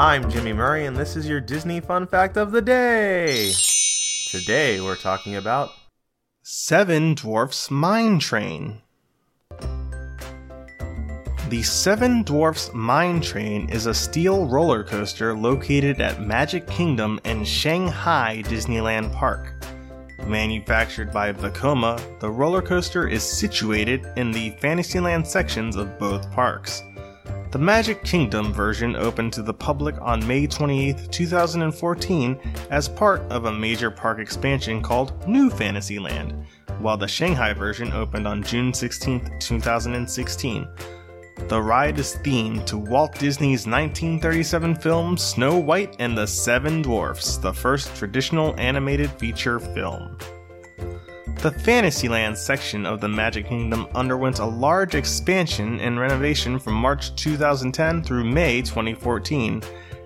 I'm Jimmy Murray, and this is your Disney Fun Fact of the Day. Today we're talking about Seven Dwarfs Mine Train. The Seven Dwarfs Mine Train is a steel roller coaster located at Magic Kingdom and Shanghai Disneyland Park. Manufactured by Vekoma, the roller coaster is situated in the Fantasyland sections of both parks. The Magic Kingdom version opened to the public on May 28, 2014, as part of a major park expansion called New Fantasyland, while the Shanghai version opened on June 16, 2016. The ride is themed to Walt Disney's 1937 film Snow White and the Seven Dwarfs, the first traditional animated feature film. The Fantasyland section of the Magic Kingdom underwent a large expansion and renovation from March 2010 through May 2014.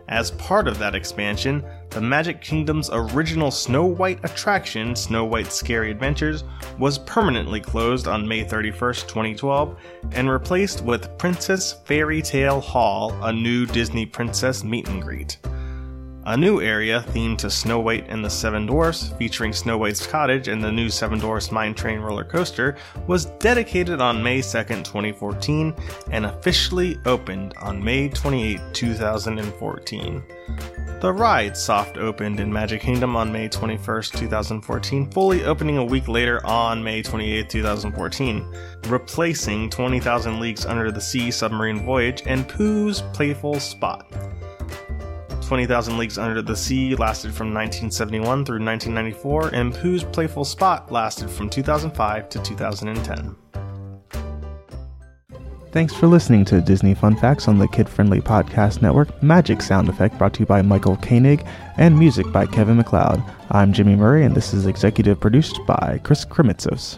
As part of that expansion, the Magic Kingdom's original Snow White attraction, Snow White's Scary Adventures, was permanently closed on May 31, 2012, and replaced with Princess Fairy Tale Hall, a new Disney princess meet and greet. A new area themed to Snow White and the Seven Dwarfs, featuring Snow White's cottage and the new Seven Dwarfs Mine Train roller coaster, was dedicated on May 2, 2014, and officially opened on May 28, 2014. The ride soft opened in Magic Kingdom on May 21, 2014, fully opening a week later on May 28, 2014, replacing 20,000 Leagues Under the Sea Submarine Voyage and Pooh's Playful Spot. 20,000 Leagues Under the Sea lasted from 1971 through 1994, and Pooh's Playful Spot lasted from 2005 to 2010. Thanks for listening to Disney Fun Facts on the kid friendly podcast network Magic Sound Effect, brought to you by Michael Koenig, and music by Kevin MacLeod. I'm Jimmy Murray, and this is executive produced by Chris Kremitzos.